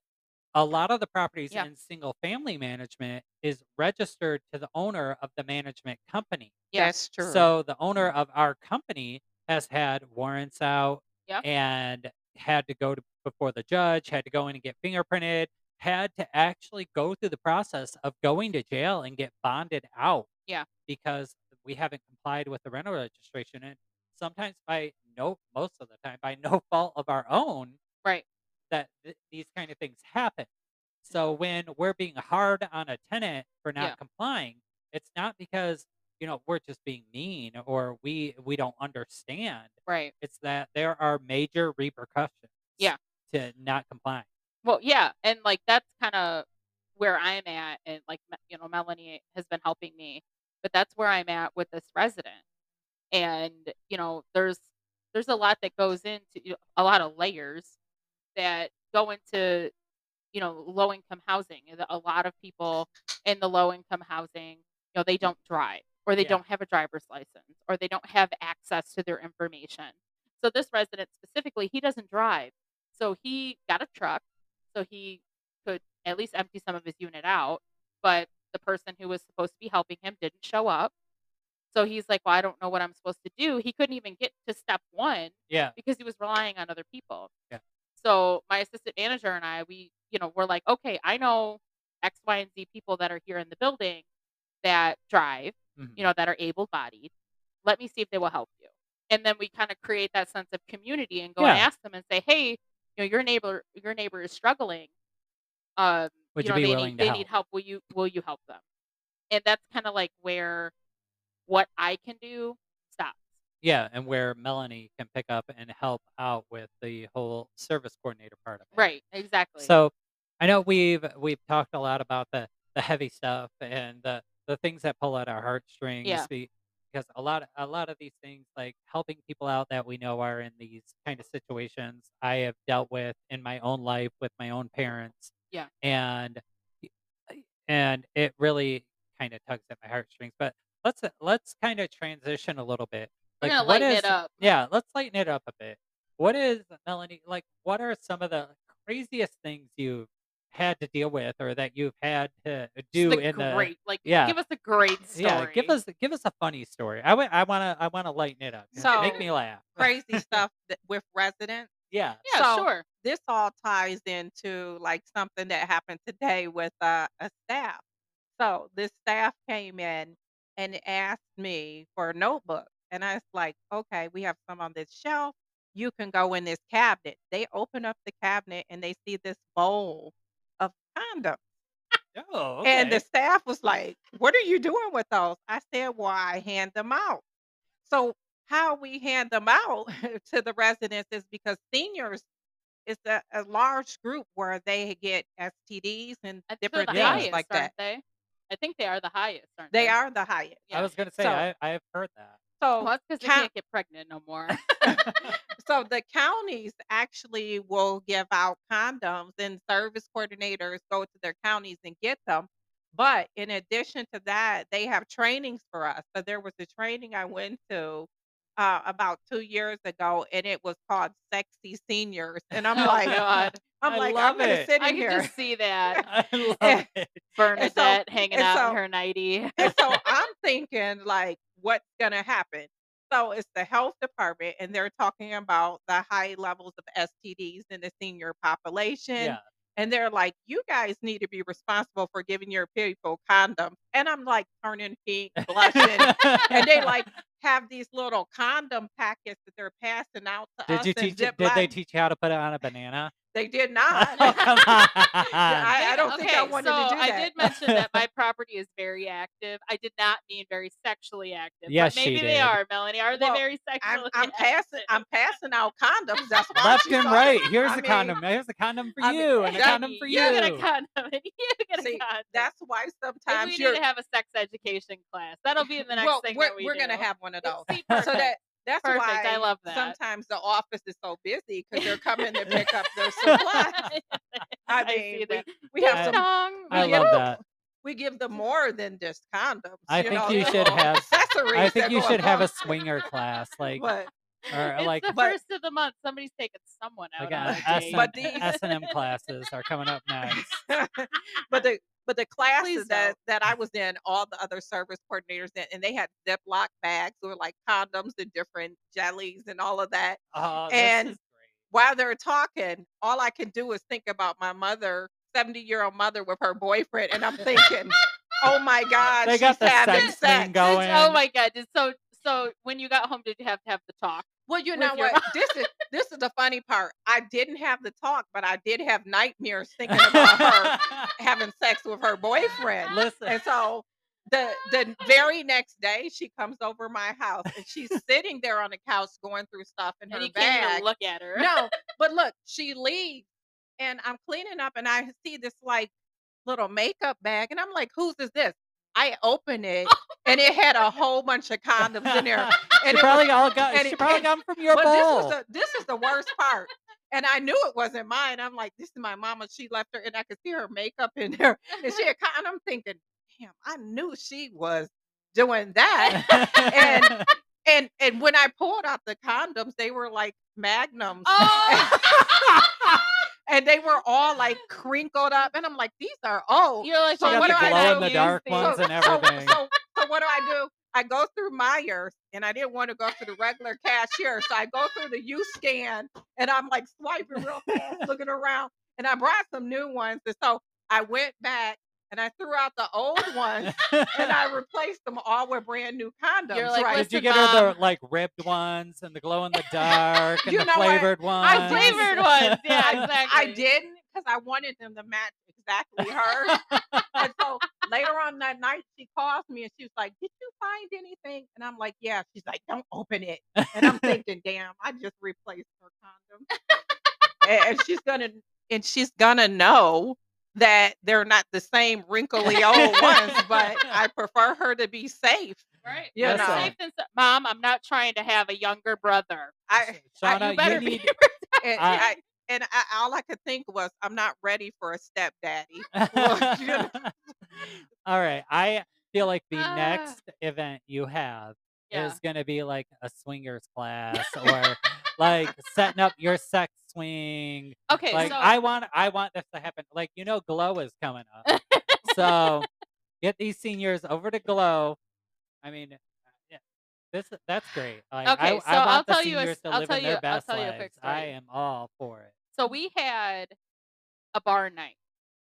a lot of the properties Yeah. in single family management is registered to the owner of the management company. Yeah. That's true. So the owner of our company has had warrants out Yeah. and had to go to before the judge, had to go in and get fingerprinted, had to actually go through the process of going to jail and get bonded out Yeah. because we haven't complied with the rental registration and sometimes by no most of the time by no fault of our own Right. That th- these kind of things happen. So when we're being hard on a tenant for not Yeah. complying, it's not because you know we're just being mean or we we don't understand. Right. It's that there are major repercussions Yeah. to not complying. Well, yeah, and like that's kind of where I'm at, and like you know, Melanie has been helping me, but that's where I'm at with this resident. And you know, there's there's a lot that goes into you know, a lot of layers that go into you know low income housing. A lot of people in the low income housing, you know, they don't drive, or they Yeah. don't have a driver's license, or they don't have access to their information. So this resident specifically, he doesn't drive. So he got a truck so he could at least empty some of his unit out. But the person who was supposed to be helping him didn't show up. So he's like, Well, I don't know what I'm supposed to do. He couldn't even get to step one Yeah. because he was relying on other people. Yeah. So my assistant manager and I, we, you know, we're like, okay, I know X, Y, and Z people that are here in the building that drive, Mhm. you know, that are able bodied. Let me see if they will help you. And then we kind of create that sense of community and go and ask them and say, hey, you know, your neighbor, your neighbor is struggling. Um, Would you you know, be they need they help? need help. Will you will you help them? And that's kind of like where what I can do. Yeah, and where Melanie can pick up and help out with the whole service coordinator part of it. Right. Exactly. So I know we've we've talked a lot about the the heavy stuff and the the things that pull at our heartstrings Yeah. be- because a lot of, a lot of these things like helping people out that we know are in these kind of situations I have dealt with in my own life with my own parents Yeah. and and it really kind of tugs at my heartstrings but let's let's kind of transition a little bit like gonna what lighten is it up. yeah let's lighten it up a bit what is melanie like what are some of the craziest things you've had to deal with or that you've had to do Just a in the great, like, yeah give us a great story. yeah give us give us a funny story i wa- i want to i want to lighten it up So- make me laugh Crazy stuff that, with residents. yeah Yeah, So- sure. This all ties into like something that happened today with uh, a staff. So this staff came in and asked me for a notebook. And I was like, okay, we have some on this shelf. You can go in this cabinet. They open up the cabinet and they see this bowl of condoms. oh And the staff was like, What are you doing with those? I said, Well, I hand them out. So, how we hand them out to the residents is because seniors is a, a large group where they get STDs and I different things highest, like that. they? I think they are the highest, aren't They they? are the highest. Yeah. i was gonna say So- i i have heard that So, Well, that's because they count- can't get pregnant no more. so the counties actually will give out condoms and service coordinators go to their counties and get them but in addition to that they have trainings for us so there was a training i went to uh, about two years ago and it was called sexy seniors and i'm Oh, like God. i'm I like love i'm gonna it. sit I in can here just see that i love And- it Bernadette hanging and out so- in her nightie. and so I'm thinking like, what's gonna happen? So it's the health department, and they're talking about the high levels of STDs in the senior population. yeah And they're like, you guys need to be responsible for giving your people condoms. And I'm like turning pink, blushing. and they like, have these little condom packets that they're passing out to Did us you teach it did they teach you how to put it on a banana? They did oh, not. Oh, come on. I, I don't think I wanted so to do that. I did mention that my property is very active. I did not mean very sexually active. Yes, but she maybe they did. are, Melanie. Are they Well, very I'm sexually I'm passing active? I'm passing out condoms. That's why Left and right. Here's I the mean, condom. Here's a condom for I mean, you eh, and a condom for you you. get a condom and you get See, a condom. That's why Maybe sometimes we you're need to have a sex education class. That'll be in the next well, thing we're, that we we're gonna have one of those. See, So that that's Perfect, why I love that. sometimes the office is so busy because they're coming to pick up their supplies. I I mean, see we, we have I- some. Dong. I we love give- that. We give them more than just condoms. I you think know, you should have- accessories. I think you go should have a swinger class, like But or It's like the but- first of the month. Somebody's taking someone out like on a a date. But these- S and M classes are coming up next. but the but the classes that that I was in, all the other service coordinators in, and they had Ziploc bags with like condoms and different jellies and all of that. Oh, And- this is. While they're talking, all I can do is think about my mother, seventy year old mother with her boyfriend, and I'm thinking, oh my God, They she's got the having sex sex. going. Oh my god! it's So so when you got home, did you have to have the talk? Well, you know what? This is this is the funny part. I didn't have the talk, but I did have nightmares thinking about her having sex with her boyfriend. Listen, And so the the very next day, she comes over my house and she's sitting there on the couch going through stuff in And her bag. look at her. No, but look, she leaves and I'm cleaning up and I see this like little makeup bag and I'm like, whose is this? I open it and it had a whole bunch of condoms in there. And it probably was, all got. and She it- probably and- got them from your but this bowl. was the this is the worst part. And I knew it wasn't mine. I'm like, this is my mama. She left her, and I could see her makeup in there. And she had, con- and I'm thinking, damn, I knew she was doing that. and- And and when I pulled out the condoms, they were like magnums. Oh, and they were all like crinkled up. And I'm like, these are old. you're like, So what the do I do? the dark ones and so, everything. So, so what do I do? I go through Meijer's and I didn't want to go to the regular cashier. So I go through the U scan and I'm like swiping real fast, looking around. And I brought some new ones. And so I went back and I threw out the old ones and I replaced them all with brand new condoms. You're like, right? Did you Listen, get her um the like ribbed ones and the glow in the dark and You the know what? flavored ones? I did. flavored ones. Yeah, I- exactly. I didn't because I wanted them to match exactly hers. and so later on that night, she calls me and she was like, Did you find anything? And I'm like, Yeah. She's like, Don't open it. And I'm thinking, Damn, I just replaced her condom. and, and she's gonna and she's gonna know that they're not the same wrinkly old ones, but I prefer her to be safe. Right. Yeah. Better safe than so- Mom, I'm not trying to have a younger brother. I Shawna, you better you be. and, I- I, and I, all I could think was, I'm not ready for a stepdaddy. Well, you know. All right. I feel like the Ah. next event you have Yeah. is going to be like a swingers class or like setting up your sex swing. Okay, Like so I want I want this to happen. Like you know Glow is coming up. so get these seniors over to Glow. I mean uh, yeah. This that's great. Like, Okay, I, so I want I'll the tell you A, I'll, live tell in you- their I'll tell you a quick. I am all for it. so we had a bar night.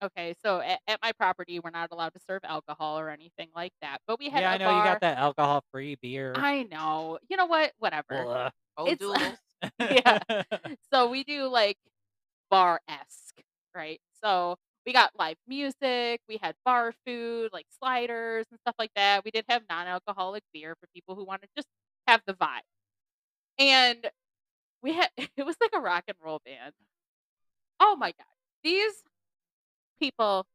Okay, so at, at my property, we're not allowed to serve alcohol or anything like that. But we had Yeah, a I know bar. you got that alcohol free beer. I know. You know what? Whatever. Blah. Old It's- doodles. Yeah. so we do like bar esque, right? So we got live music, we had bar food, like sliders and stuff like that. We did have non alcoholic beer for people who want to just have the vibe. And we had, it was like a rock and roll band. Oh my God. These people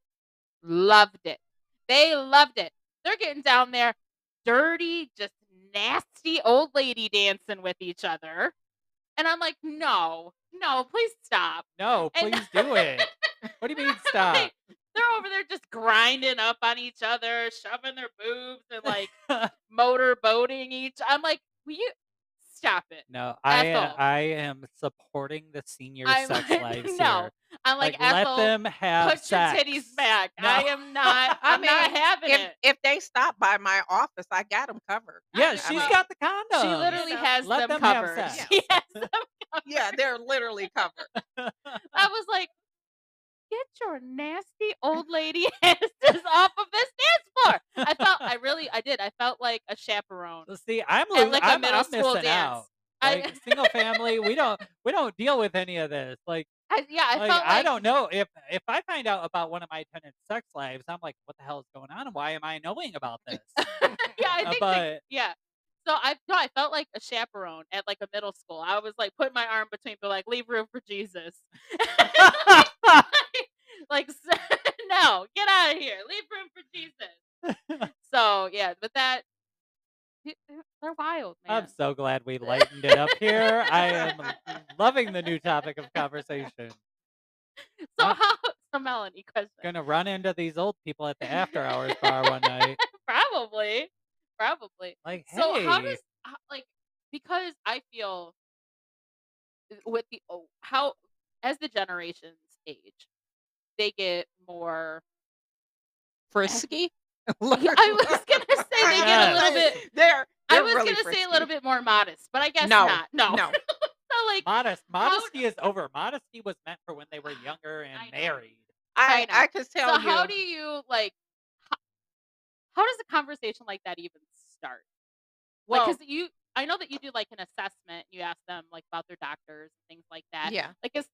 loved it. They loved it. They're getting down there, dirty, just nasty old lady dancing with each other. And I'm like, no, no, please stop. No, And- please do it. What do you mean stop? They, they're over there just grinding up on each other, shoving their boobs and like motor boating each. I'm like, will you stop it? no, I Ethel. Uh, I am supporting the senior I'm sex like, lives no, here. I'm like, let Ethel, them have put sex. your titties back. No. I am not. I I'm not having If it. if they stop by my office, I got them covered. Yeah, I she's mean, got the condom. She literally You know, has let them them. She has them Yeah, they're literally covered. I was like, get your nasty old lady asses off of this dance floor. I felt I really I did. I felt like a chaperone see, I'm at like a I'm middle I'm school missing out. dance. I single family, we don't we don't deal with any of this. Like I yeah, I like felt I don't know if if I find out about one of my tenants' sex lives, I'm like, what the hell is going on, and why am I knowing about this? yeah, I Uh, think but yeah. So I no, I felt like a chaperone at like a middle school. I was like putting my arm between, but like leave room for Jesus. like no, get out of here. Leave room for Jesus. So yeah, but that they're wild, I'm so glad we lightened it up here. I am loving the new topic of conversation. So I'm how so Melanie question. gonna run into these old people at the after hours bar one night. Probably. Probably. Like, So how does like because I feel uh, with the oh, how as the generations age, they get more. Frisky. I was gonna say they get a little bit. They're I they're was really gonna say a little bit more modest, but I guess No, not. No. no. so like modest modesty is over. Modesty was meant for when they were younger and I married. I I know. I could So tell how do you like? How, how does a conversation like that even start? Like, Well, cause you, I know that you do like an assessment. You ask them like about their doctors and things like that. yeah, Like, is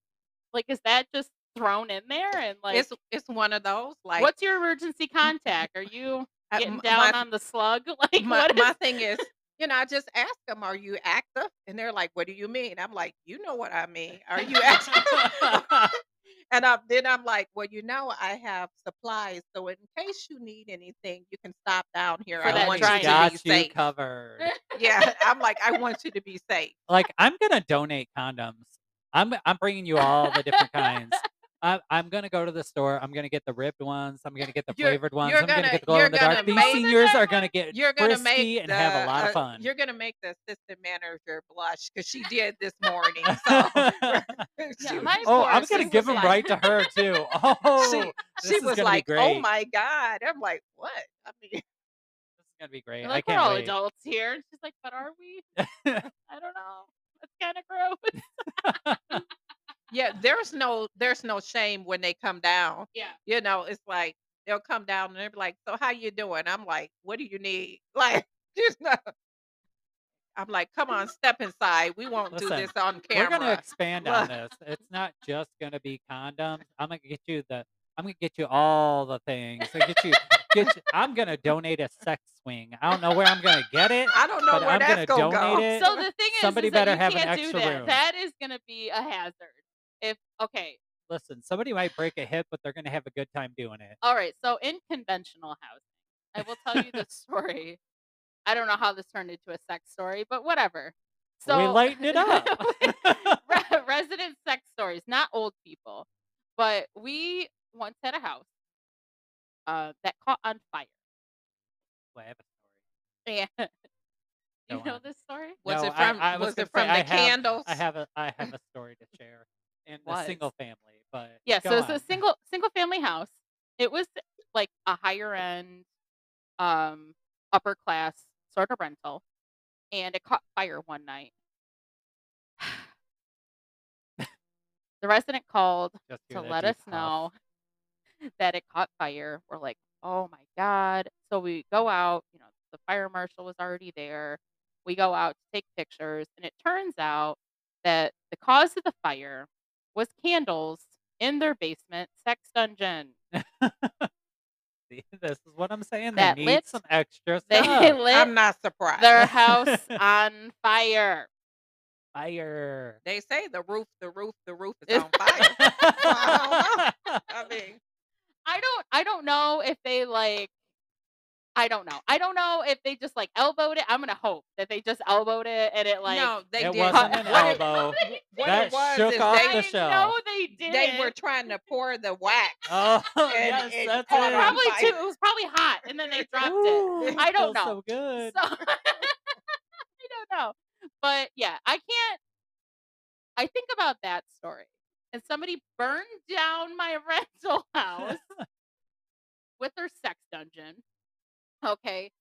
like is that just thrown in there? And like, it's it's one of those like what's your emergency contact? Are you uh, getting down my on the slug? Like, my what my thing is, you know, I just ask them, "Are you active?" And they're like, "What do you mean?" I'm like, "You know what I mean. Are you active?" and I, then I'm like, "Well, you know, I have supplies, so in case you need anything, you can stop down here. For I that want Emily's you to dryness. be got you safe." covered. Yeah, I'm like, I want you to be safe. Like I'm gonna donate condoms. I'm I'm bringing you all the different kinds. I, I'm gonna go to the store. I'm gonna get the ribbed ones. I'm gonna get the You're flavored ones. you're I'm gonna gonna get the glow in the dark. These seniors are gonna get you're gonna make frisky and the have a lot of uh, fun. you're gonna make the assistant manager blush because she did this morning. So Yeah, she my oh, I'm gonna give was them like right to her too. she Oh, this she was like, "Oh my god!" I'm like, "What?" I mean, This is gonna be great. You're I like, we're all wait. adults here. And she's like, but are we? I don't know. That's kind of gross. Yeah, there's no there's no shame when they come down. yeah. You know, it's like they'll come down and they're like, "So how you doing?" I'm like, "What do you need?" Like, just not. I'm like, "Come on, step inside. We won't do Listen, this on camera. we're gonna camera." expand on Look. this. It's not just gonna be condoms. I'm gonna get you the. I'm gonna get you all the things. I get you. Get. You, I'm gonna donate a sex swing. I don't know where I'm gonna get it, I don't know but where I'm that's gonna gonna go. donate it. So the thing is, Somebody is that better you have an can't do extra that. room. That is going to be a hazard. If okay, Listen, somebody might break a hip, but they're gonna have a good time doing it. all right. So in conventional housing, I will tell you the story. I don't know how this turned into a sex story, but whatever. So we lighten it up. re- resident sex stories, not old people, but we once had a house uh, that caught on fire. Well, I have a story. And you know on. this story? Was No, it from I was was, gonna it say, from I the have- candles? I have a I have a story to share in the Was. single family, but Yeah, so it's a single single family house. It was like a higher end, um, upper class sort of rental, and it caught fire one night. the resident called Just to let us know that it caught fire. We're like, oh my god! So we go out. You know, the fire marshal was already there. We go out to take pictures, and it turns out that the cause of the fire was candles in their basement sex dungeon. See, this is what I'm saying. That they need lit- some extra They stuff. lit I'm not surprised. their house on fire. Fire. they say the roof, the roof, the roof is on fire. I I mean, I don't I don't know if they like I don't know. I don't know if they just like elbowed it. I'm gonna hope that they just elbowed it and it like no, they it did. wasn't an elbow. what That it was shook is off they, the I shelf. know they did. they were trying to pour the wax. Oh, And yes, it that's it. probably too. It was probably hot, and then they dropped it. I don't know. So good. So I don't know, but yeah, I can't. I think about that story, and somebody burned down my rental house with their sex dungeon. Okay,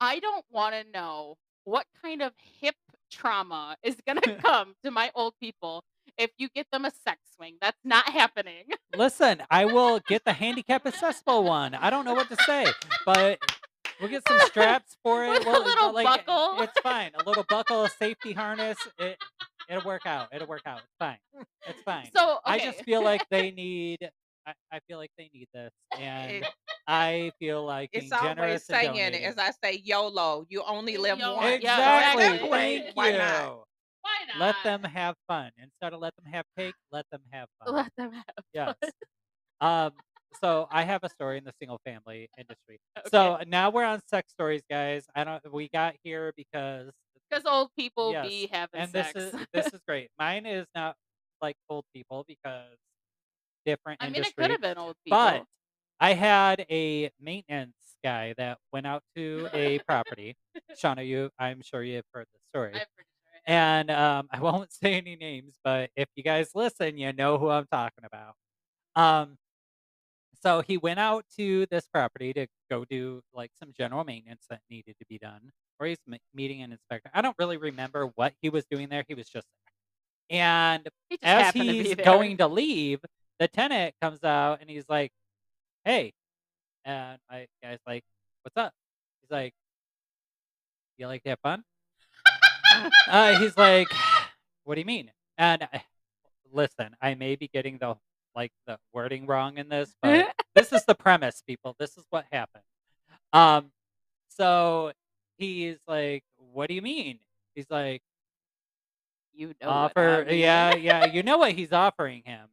I don't want to know what kind of hip trauma is gonna come to my old people if you get them a sex swing. That's not happening. Listen, I will get the handicap accessible one. I don't know what to say, but We'll get some straps for it. a We'll little like buckle. it's fine. A little buckle, a safety harness. It it'll work out. It'll work out. It's fine. It's fine. So, I just feel like they need. I, I feel like they need this, and I feel like it's always saying, as I say, YOLO, you only live Yo once. Exactly. that exactly. point, Thank why not? you. Why Let them have fun instead of let them have cake. Let them have fun. Let them have Yes. fun. Um. So I have a story in the single family industry. Okay. So now we're on sex stories, guys. I don't. We got here because Because old people yes, be having and sex. this is this is great. Mine is not like old people because different I mean, it could industry. have been old people. But I had a maintenance guy that went out to a property. Shawna, you, I'm sure you've heard the story. Sure And um, I won't say any names, but if you guys listen, you know who I'm talking about. Um, so he went out to this property to go do like some general maintenance that needed to be done, or he's m- meeting an inspector. I don't really remember what he was doing there. He was just there. And as he's going to leave, the tenant comes out and he's like, "Hey," and my guy's like, "What's up?" He's like, "You like to have fun?" uh, he's like, "What do you mean?" And I, listen, I may be getting the like the wording wrong in this, but this is the premise, people. This is what happened. Um, so he's like, "What do you mean?" He's like, you know "Offer, yeah, yeah. You know what he's offering him.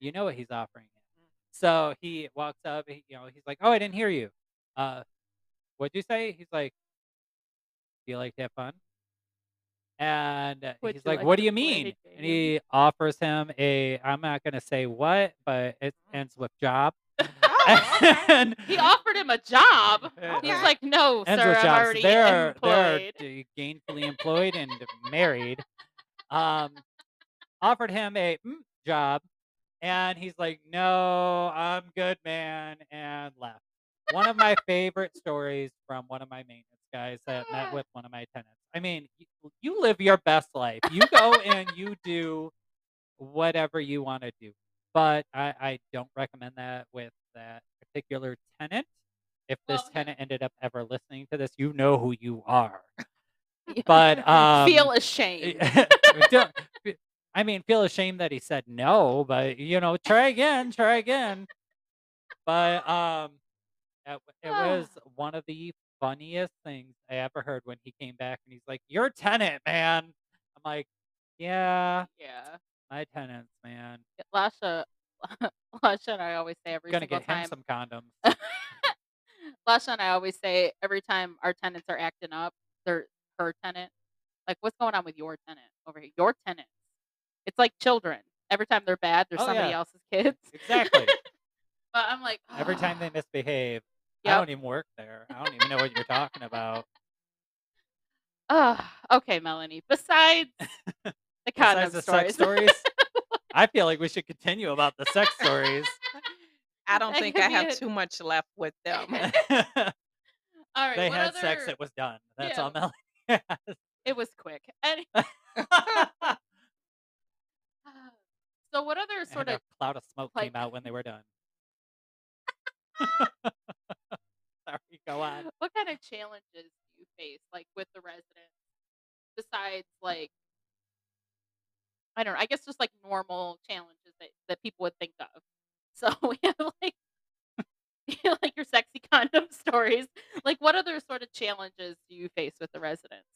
You know what he's offering him." So he walks up. He, you know, he's like, "Oh, I didn't hear you. Uh, what'd you say?" He's like, "Do you like to have fun?" And uh, Would he's like, like "What do you mean?" And he offers him a. I'm not gonna say what, but it ends with job. Oh, okay. and He offered him a job. He's Okay. like, no, ends sir, with I'm jobs. already They're they're employed. gainfully employed and married. Um, offered him a mm, job, and he's like, "No, I'm good, man," and left. One of my favorite stories from one of my maintenance guys that met with one of my tenants. I mean, you, live your best life. You go and you do whatever you want to do, but I, I don't recommend that with that particular tenant. If this Well, tenant ended up ever listening to this, you know who you are. But um, Feel ashamed. I mean, feel ashamed that he said no, but you know, try again, try again. But um, it, it was one of the funniest things I ever heard when he came back and he's like, "You're tenant, man." I'm like, "Yeah, yeah. my tenants, man. Lasha, Lasha and I always say every Gonna single get him time. some condoms." Lasha and I always say every time our tenants are acting up, they're her tenant. Like, what's going on with your tenant over here? Your tenants. It's like children. Every time they're bad, they're Oh, somebody yeah. else's kids. Exactly. But I'm like, Every time they misbehave, I Yep. don't even work there. I don't even know what you're talking about. oh, okay, Melanie. Besides the condom Besides the stories, sex stories, I feel like we should continue about the sex stories. I don't That think could I be have it. too much left with them. All right, they what had other? sex. It was done. That's Yeah. all Melanie has. It was quick. And so, what other and sort a of cloud of smoke like- came out when they were done. Sorry, go on. what kind of challenges do you face, like with the residents, besides like I don't know, I guess just like normal challenges that that people would think of. So we have like like your sexy condom stories. Like, what other sort of challenges do you face with the residents?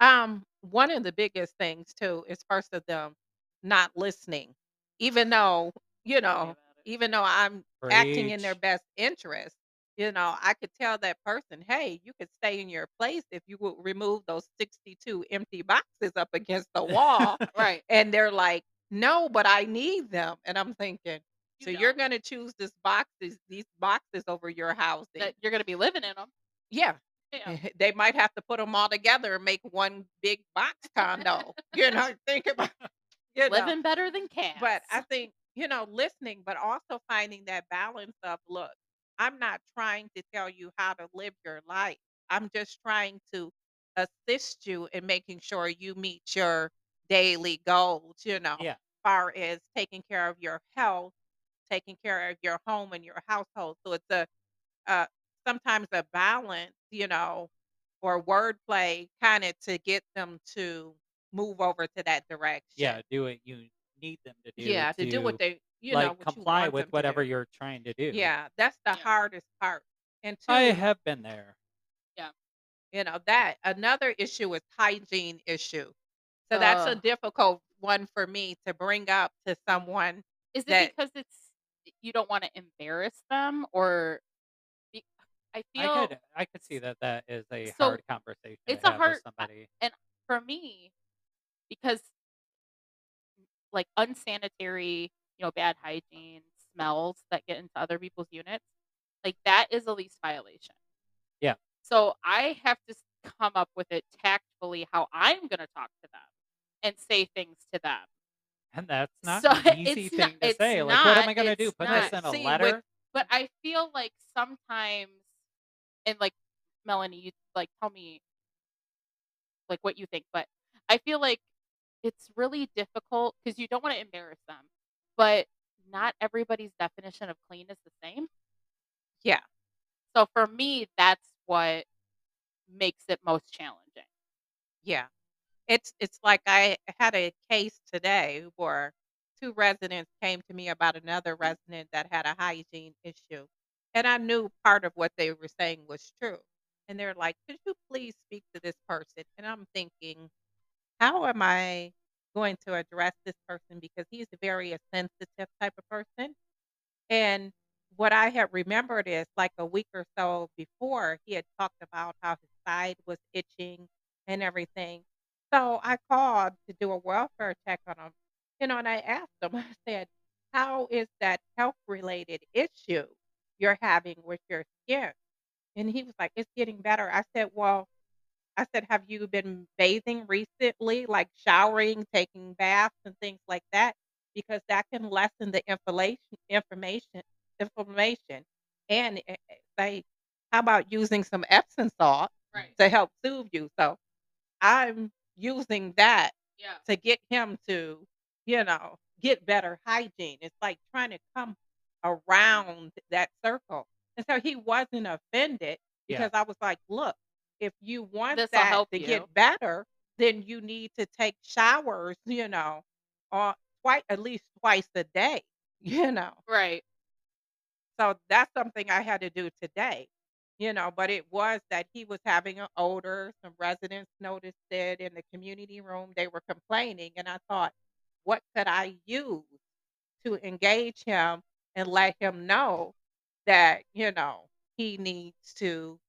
Um, one of the biggest things too is first of them not listening, even though, you know, even though I'm acting in their best interest, you know, I could tell that person, hey, you could stay in your place if you would remove those 62 empty boxes up against the wall. Right. and they're like, no, but I need them. And I'm thinking, You so you're don't. going to choose this boxes, these boxes over your housing. that you're gonna be living in them. yeah. Yeah. They might have to put them all together and make one big box condo. you know, think about, you know. Living better than cats. But I think, you know, listening, but also finding that balance of look, I'm not trying to tell you how to live your life. I'm just trying to assist you in making sure you meet your daily goals, you know, Yeah. far as taking care of your health, taking care of your home and your household. So it's a uh sometimes a balance, you know, or wordplay kinda to get them to move over to that direction. Yeah, do what you need them to do Yeah, to do what they you know, like, what you comply want with whatever you're trying to do. Yeah, that's the Yeah. hardest part. And I have been there. Yeah. you know, that another issue is hygiene issue. So that's a difficult one for me to bring up to someone Is it that because it's you don't wanna embarrass them or be I I feel could I could see that that is a So, hard conversation to it's a hard I somebody. and for me, because like, unsanitary, you know, bad hygiene, smells that get into other people's units, like, that is a lease violation. Yeah. So, I have to come up with it tactfully how I'm gonna talk to them and say things to them. And that's not So, an easy it's not thing to say, like, what am I gonna do? Put But this in a see, with letter? But I feel like sometimes and, like, Melanie, you like, tell me like, what you think, but I feel like it's really difficult because you don't wanna embarrass them, but not everybody's definition of clean is the same. Yeah. So, for me, that's what makes it most challenging. Yeah. It's it's like I had a case today where 2 residents came to me about another mm. resident that had a hygiene issue, and I knew part of what they were saying was true. And they're like, "Could you please speak to this person?" And I'm thinking, "How am I going to address this person?" Because he's a very a sensitive type of person. And what I had remembered is, like, a week or so before, he had talked about how his side was itching and everything. So, I called to do a welfare check on him, you know, and I asked him, I said, "How is that health-related issue you're having with your skin?" And he was like, "It's getting better." I said, "Well" I said, "Have you been bathing recently, like showering, taking baths, and things like that? Because that can lessen the inflation information inflammation." And, eh eh, like, "How about using some Epsom salt Right. to help soothe you?" So, I'm using that Yeah. to get him to, you know, get better hygiene. It's like trying to come around that circle. And so he wasn't offended Yeah. because I was like, "Look, if you want This'll that help to you. get better, then you need to take showers, you know, uh, twi at least twice a day." You know? Right. So, that's something I had to do today, you know, but it was that he was having an odor, some residents noticed it in the community room, they were complaining, and I thought, "What could I use to engage him and let him know that, you know, he needs to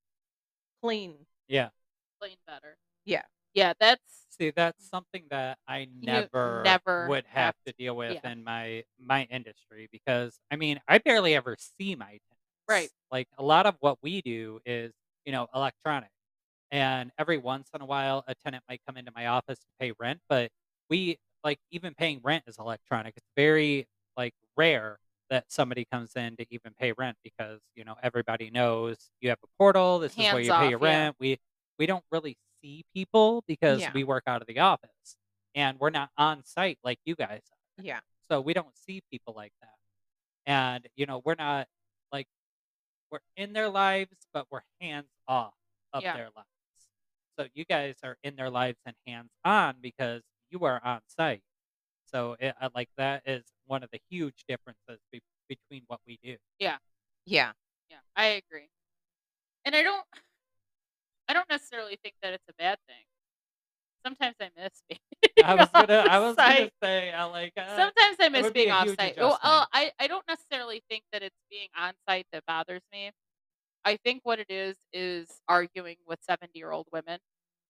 clean?" Yeah. Clean better. Yeah. Yeah, that's See, that's something that I never never would have have to deal with yeah. in my my industry because, I mean, I barely ever see my Right. tenants. Like, a lot of what we do is, you know, electronic. And every once in a while, a tenant might come into my office to pay rent, but we like, even paying rent is electronic. It's very, like, rare that somebody comes in to even pay rent because, you know, everybody knows you have a portal, this is where Hands you pay off, your yeah. rent. We we don't really see people because Yeah. we work out of the office, and we're not on-site like you guys are. Yeah. So, we don't see people like that. And, you know, we're not like we're in their lives, but we're hands off of Yeah. their lives. So, you guys are in their lives and hands on because you are on-site. So, it I like, that is one of the huge differences be between what we do. Yeah. Yeah. Yeah, I agree. And I don't I don't necessarily think that it's a bad thing. Sometimes I miss being I was gonna I was gonna say, I like, uh, Sometimes I miss be being a off-site. Well, adjustment. I I don't necessarily think that it's being on-site that bothers me. I think what it is, is arguing with seventy-year-old women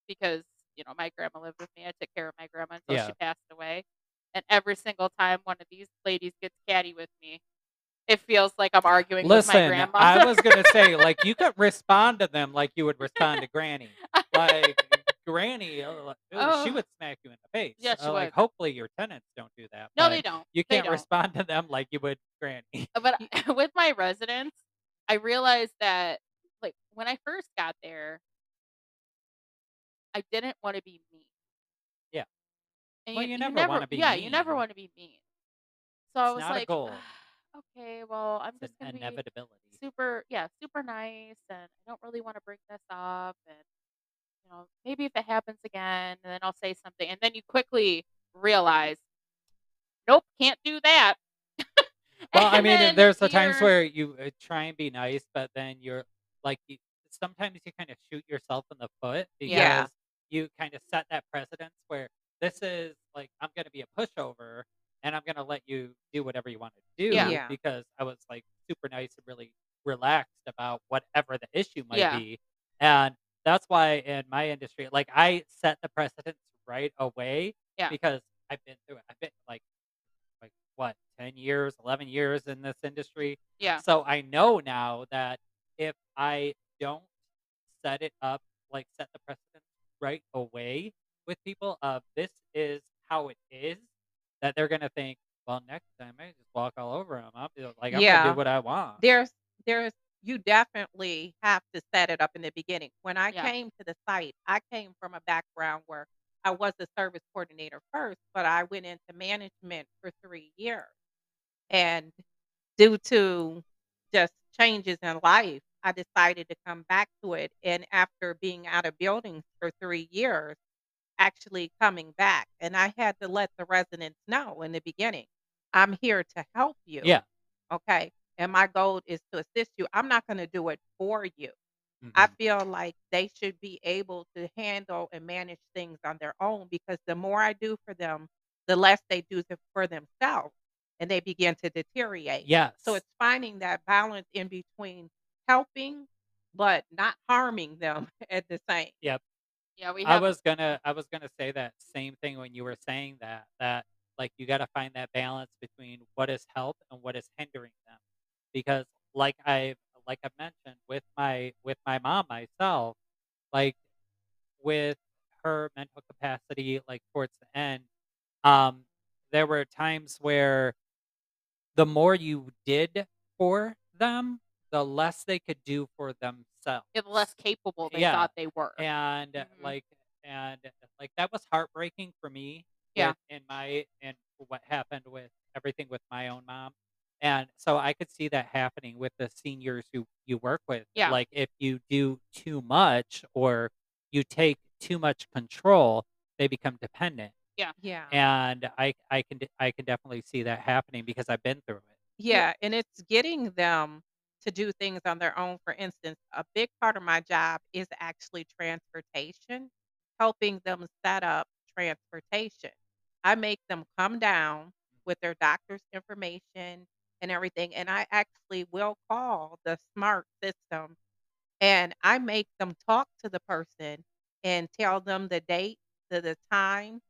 because, you know, my grandma lived with me, I took care of my grandma until she passed away, and every single time one of these ladies gets catty with me, it feels like I'm arguing with my grandma. Listen, I was gonna say, like, you could respond to them like you would respond to granny. Like, granny, ooh, she Oh. would smack you in the face. Yeah, she Uh, like, hopefully your tenants don't do that, No, they don't. you can't don't. respond to them like you would granny. Uh, but with my residents, I realized that, like, when I first got there I didn't wanna be mean. And Well, you you never never wanna be yeah, you never wanna be mean. So I was not a like, goal. "Okay, well, I'm It's just an gonna be" inevitability. super yeah, super nice, and I don't really wanna bring this up, and, you know, maybe if it happens again, then I'll say something, and then you quickly realize, "Nope, can't do that." Well, I mean, there's the times where you, uh, try and be nice, but then you're like, you sometimes you kinda shoot yourself in the foot Yeah. Yeah. because you kinda set that precedence where this is like, I'm gonna be a pushover, and I'm gonna let you do whatever you wanna do Yeah. because I was, like, super nice and really relaxed about whatever the issue might Yeah. be, and that's why in my industry like, I set the precedence right away Yeah. because I've been through it. I've been, like like, what, 10 years, 11 years in this industry. Yeah. So I know now that if I don't set it up, like set the precedent right away with people of this is how it is, that they're gonna think, well, next time I just walk all over them. I'll be like, I'm gonna do what I want. There's there's you definitely have to set it up in the beginning. When I Yeah. came to the site, I came from a background where I was a service coordinator first, but I went into management for 3 years. And due to just changes in life, I decided to come back to it, and after being out of buildings for 3 years, actually coming back, and I had to let the residents know in the beginning, "I'm here to help you, Yeah. okay? And my goal is to assist you. I'm not gonna do it for you." I Mhm. feel like they should be able to handle and manage things on their own because the more I do for them, the less they do for themselves, and they begin to deteriorate. Yeah. So it's finding that balance in between helping, but not harming them at the same. Yep. Yeah, we I have was gonna I was gonna say that same thing when you were saying that, that, like, you gotta find that balance between what is help and what is hindering them. Because like I've like I've mentioned with my with my mom myself, like, with her mental capacity, like, towards the end, um, there were times where the more you did for them, the less they could do for themselves. Yeah, the less capable they Yeah. thought they were. And, Mhm. like and, like, that was heartbreaking for me Yeah. with in my in what happened with everything with my own mom. And so I could see that happening with the seniors who you work with. Yeah. Like, if you do too much or you take too much control, they become dependent. Yeah. Yeah. And I I can I can definitely see that happening because I've been through it. Yeah. Yeah, and it's getting them to do things on their own. For instance, a big part of my job is actually transportation, helping them set up transportation. I make them come down with their doctor's information and everything, and I actually will call the smart system, and I make them talk to the person and tell them the date, the the time,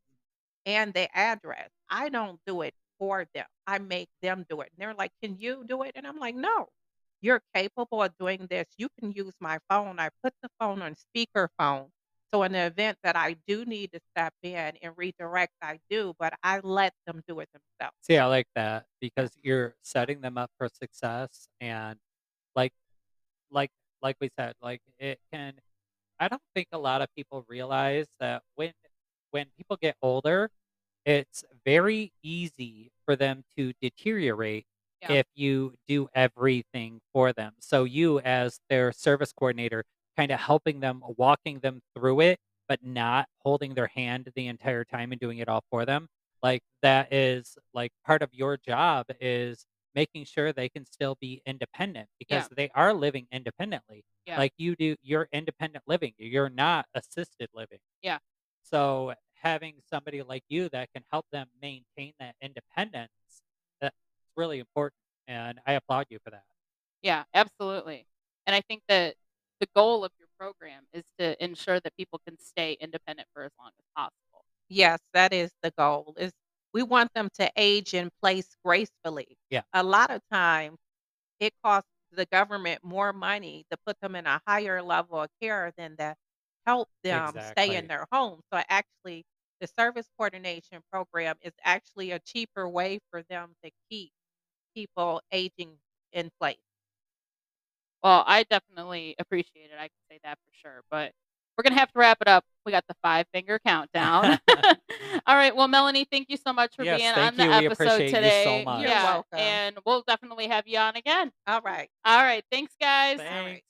and the address. I don't do it for them. I make them do it. And they're like, "Can you do it?" And I'm like, "No. You're capable of doing this. You can use my phone." I put the phone on speaker phone. So in the event that I do need to step in and redirect, I do, but I let them do it themselves. See, I like that because you're setting them up for success and, like like like we said, like, it can I don't think a lot of people realize that when when people get older, it's very easy for them to deteriorate Yeah. if you do everything for them. So you, as their service coordinator, kinda helping them, walking them through it, but not holding their hand the entire time and doing it all for them, like, that is, like, part of your job is making sure they can still be independent Yeah. because they are living independently. Yeah. Like you do you're independent living, you're not assisted living. Yeah. So, having somebody like you that can help them maintain that independence, really important, and I applaud you for that. Yeah, absolutely. And I think that the goal of your program is to ensure that people can stay independent for as long as possible. Yes, that is the goal, is we want them to age in place gracefully. Yeah. A lot of times, it costs the government more money to put them in a higher level of care than to help them stay in their home. So, actually, the service coordination program is actually a cheaper way for them to keep people aging in place. Well, I definitely appreciate it, I can say that for sure, but we're gonna have to wrap it up. We got the five finger countdown. All right. Well, Melanie, thank you so much for Yes, being on the you. We episode appreciate you so today. much. You're yeah, welcome. and we'll definitely have you on again. All right. All right. Thanks, guys. All right. Thanks.